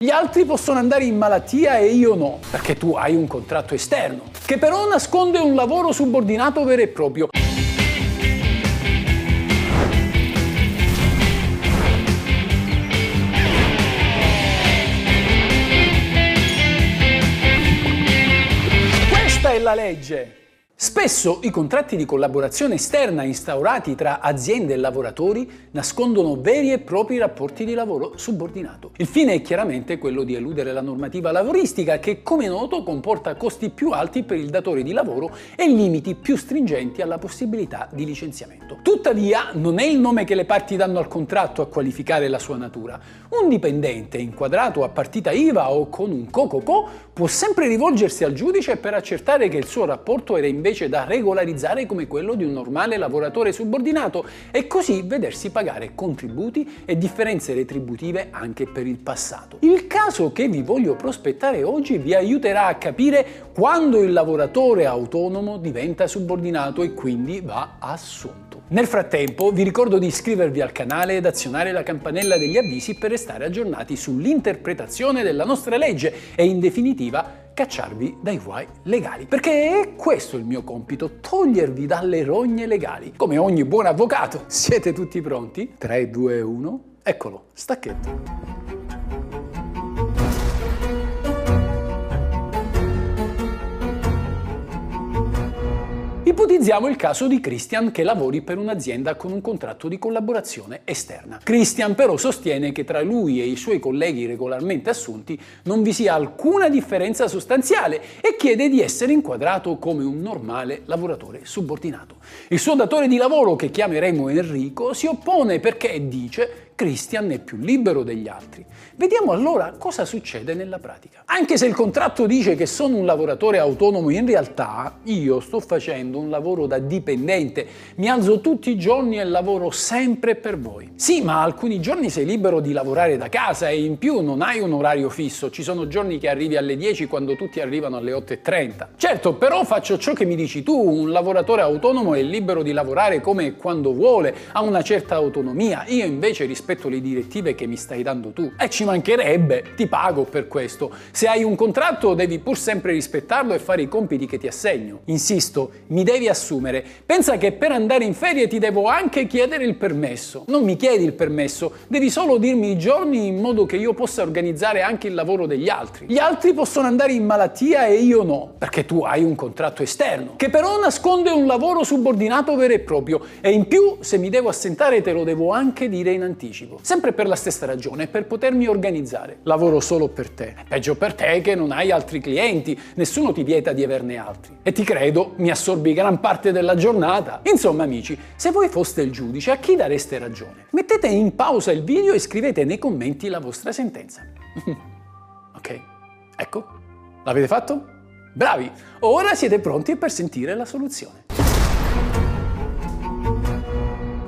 Gli altri possono andare in malattia e io no, perché tu hai un contratto esterno, che però nasconde un lavoro subordinato vero e proprio. Questa è la legge. Spesso i contratti di collaborazione esterna instaurati tra aziende e lavoratori nascondono veri e propri rapporti di lavoro subordinato. Il fine è chiaramente quello di eludere la normativa lavoristica che, come noto, comporta costi più alti per il datore di lavoro e limiti più stringenti alla possibilità di licenziamento. Tuttavia, non è il nome che le parti danno al contratto a qualificare la sua natura. Un dipendente inquadrato a partita IVA o con un co-co-co può sempre rivolgersi al giudice per accertare che il suo rapporto era invece da regolarizzare come quello di un normale lavoratore subordinato e così vedersi pagare contributi e differenze retributive anche per il passato. Il caso che vi voglio prospettare oggi vi aiuterà a capire quando il lavoratore autonomo diventa subordinato e quindi va assunto. Nel frattempo vi ricordo di iscrivervi al canale ed azionare la campanella degli avvisi per restare aggiornati sull'interpretazione della nostra legge e in definitiva cacciarvi dai guai legali. Perché è questo il mio compito, togliervi dalle rogne legali. Come ogni buon avvocato, siete tutti pronti? 3, 2, 1, eccolo, stacchetto. Ipotizziamo il caso di Christian che lavori per un'azienda con un contratto di collaborazione esterna. Christian però sostiene che tra lui e i suoi colleghi regolarmente assunti non vi sia alcuna differenza sostanziale e chiede di essere inquadrato come un normale lavoratore subordinato. Il suo datore di lavoro, che chiameremo Enrico, si oppone perché dice Christian è più libero degli altri. Vediamo allora cosa succede nella pratica. Anche se il contratto dice che sono un lavoratore autonomo, in realtà io sto facendo un lavoro da dipendente, mi alzo tutti i giorni e lavoro sempre per voi. Sì, ma alcuni giorni sei libero di lavorare da casa e in più non hai un orario fisso, ci sono giorni che arrivi alle 10 quando tutti arrivano alle 8.30. Certo, però faccio ciò che mi dici tu, un lavoratore autonomo è libero di lavorare come e quando vuole, ha una certa autonomia, io invece rispetto rispetto le direttive che mi stai dando tu. E ci mancherebbe, ti pago per questo. Se hai un contratto devi pur sempre rispettarlo e fare i compiti che ti assegno. Insisto, mi devi assumere. Pensa che per andare in ferie ti devo anche chiedere il permesso. Non mi chiedi il permesso, devi solo dirmi i giorni in modo che io possa organizzare anche il lavoro degli altri. Gli altri possono andare in malattia e io no, perché tu hai un contratto esterno, che però nasconde un lavoro subordinato vero e proprio e in più se mi devo assentare te lo devo anche dire in anticipo anticipo. Sempre per la stessa ragione, per potermi organizzare. Lavoro solo per te. Peggio per te che non hai altri clienti, nessuno ti vieta di averne altri. E ti credo, mi assorbi gran parte della giornata. Insomma, amici, se voi foste il giudice, a chi dareste ragione? Mettete in pausa il video e scrivete nei commenti la vostra sentenza. ok, ecco, l'avete fatto? Bravi! Ora siete pronti per sentire la soluzione.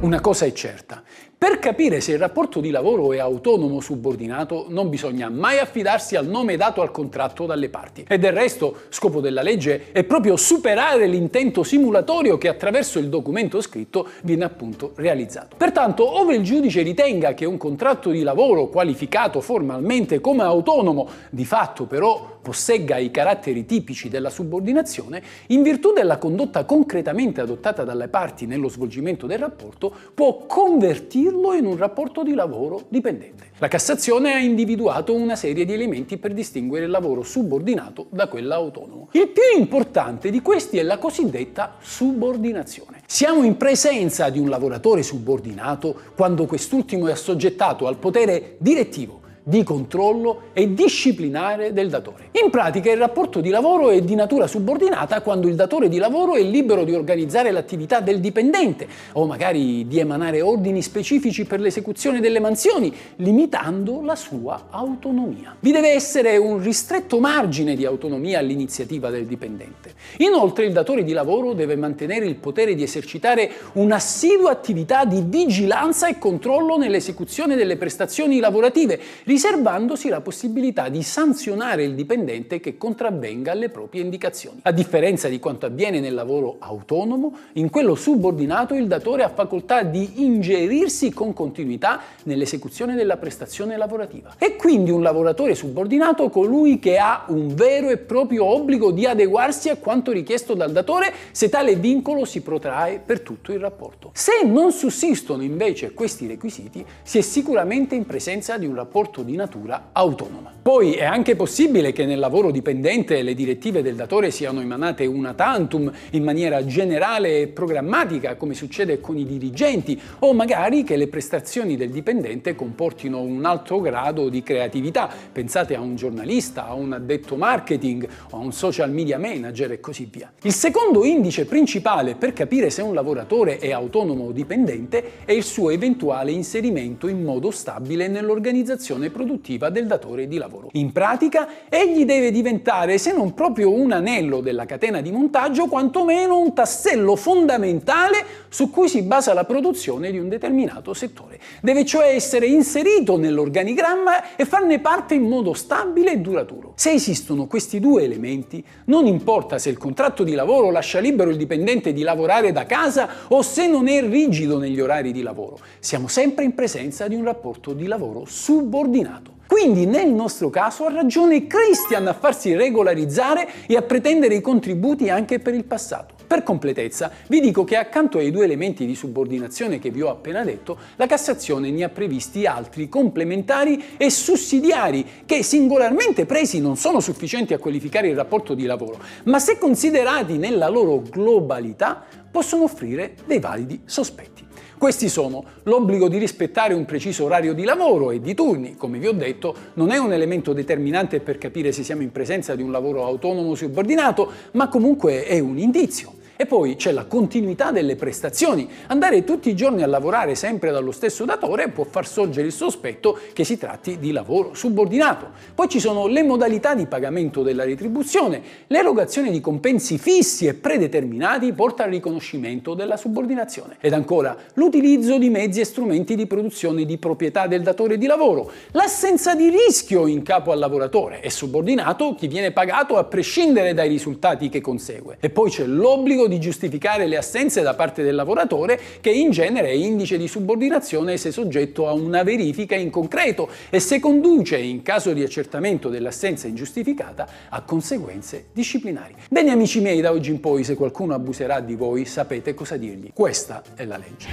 Una cosa è certa, per capire se il rapporto di lavoro è autonomo o subordinato non bisogna mai affidarsi al nome dato al contratto dalle parti. E del resto, scopo della legge è proprio superare l'intento simulatorio che attraverso il documento scritto viene appunto realizzato. Pertanto, ove il giudice ritenga che un contratto di lavoro qualificato formalmente come autonomo, di fatto però possegga i caratteri tipici della subordinazione, in virtù della condotta concretamente adottata dalle parti nello svolgimento del rapporto, può convertire convertirlo in un rapporto di lavoro dipendente. La Cassazione ha individuato una serie di elementi per distinguere il lavoro subordinato da quello autonomo. Il più importante di questi è la cosiddetta subordinazione. Siamo in presenza di un lavoratore subordinato quando quest'ultimo è assoggettato al potere direttivo di controllo e disciplinare del datore. In pratica il rapporto di lavoro è di natura subordinata quando il datore di lavoro è libero di organizzare l'attività del dipendente o magari di emanare ordini specifici per l'esecuzione delle mansioni, limitando la sua autonomia. Vi deve essere un ristretto margine di autonomia all'iniziativa del dipendente. Inoltre il datore di lavoro deve mantenere il potere di esercitare un'assidua attività di vigilanza e controllo nell'esecuzione delle prestazioni lavorative, riservandosi la possibilità di sanzionare il dipendente che contravvenga alle proprie indicazioni. A differenza di quanto avviene nel lavoro autonomo, in quello subordinato il datore ha facoltà di ingerirsi con continuità nell'esecuzione della prestazione lavorativa. E quindi un lavoratore subordinato colui che ha un vero e proprio obbligo di adeguarsi a quanto richiesto dal datore se tale vincolo si protrae per tutto il rapporto. Se non sussistono invece questi requisiti, si è sicuramente in presenza di un rapporto di natura autonoma. Poi è anche possibile che nel lavoro dipendente le direttive del datore siano emanate una tantum in maniera generale e programmatica, come succede con i dirigenti, o magari che le prestazioni del dipendente comportino un alto grado di creatività. Pensate a un giornalista, a un addetto marketing a un social media manager e così via. Il secondo indice principale per capire se un lavoratore è autonomo o dipendente è il suo eventuale inserimento in modo stabile nell'organizzazione produttiva del datore di lavoro. In pratica, egli deve diventare, se non proprio un anello della catena di montaggio, quantomeno un tassello fondamentale su cui si basa la produzione di un determinato settore. Deve cioè essere inserito nell'organigramma e farne parte in modo stabile e duraturo. Se esistono questi due elementi, non importa se il contratto di lavoro lascia libero il dipendente di lavorare da casa o se non è rigido negli orari di lavoro, siamo sempre in presenza di un rapporto di lavoro subordinato. Quindi nel nostro caso ha ragione Christian a farsi regolarizzare e a pretendere i contributi anche per il passato. Per completezza vi dico che accanto ai due elementi di subordinazione che vi ho appena detto, la Cassazione ne ha previsti altri complementari e sussidiari che singolarmente presi non sono sufficienti a qualificare il rapporto di lavoro, ma se considerati nella loro globalità possono offrire dei validi sospetti. Questi sono l'obbligo di rispettare un preciso orario di lavoro e di turni, come vi ho detto, non è un elemento determinante per capire se siamo in presenza di un lavoro autonomo subordinato, ma comunque è un indizio. E poi c'è la continuità delle prestazioni. Andare tutti i giorni a lavorare sempre dallo stesso datore può far sorgere il sospetto che si tratti di lavoro subordinato. Poi ci sono le modalità di pagamento della retribuzione. L'erogazione di compensi fissi e predeterminati porta al riconoscimento della subordinazione. Ed ancora l'utilizzo di mezzi e strumenti di produzione di proprietà del datore di lavoro. L'assenza di rischio in capo al lavoratore. È subordinato chi viene pagato a prescindere dai risultati che consegue. E poi c'è l'obbligo di giustificare le assenze da parte del lavoratore che in genere è indice di subordinazione se soggetto a una verifica in concreto e se conduce, in caso di accertamento dell'assenza ingiustificata, a conseguenze disciplinari. Bene amici miei, da oggi in poi se qualcuno abuserà di voi sapete cosa dirgli. Questa è la legge.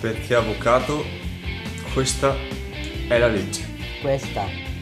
Perché avvocato, questa è la legge. Questa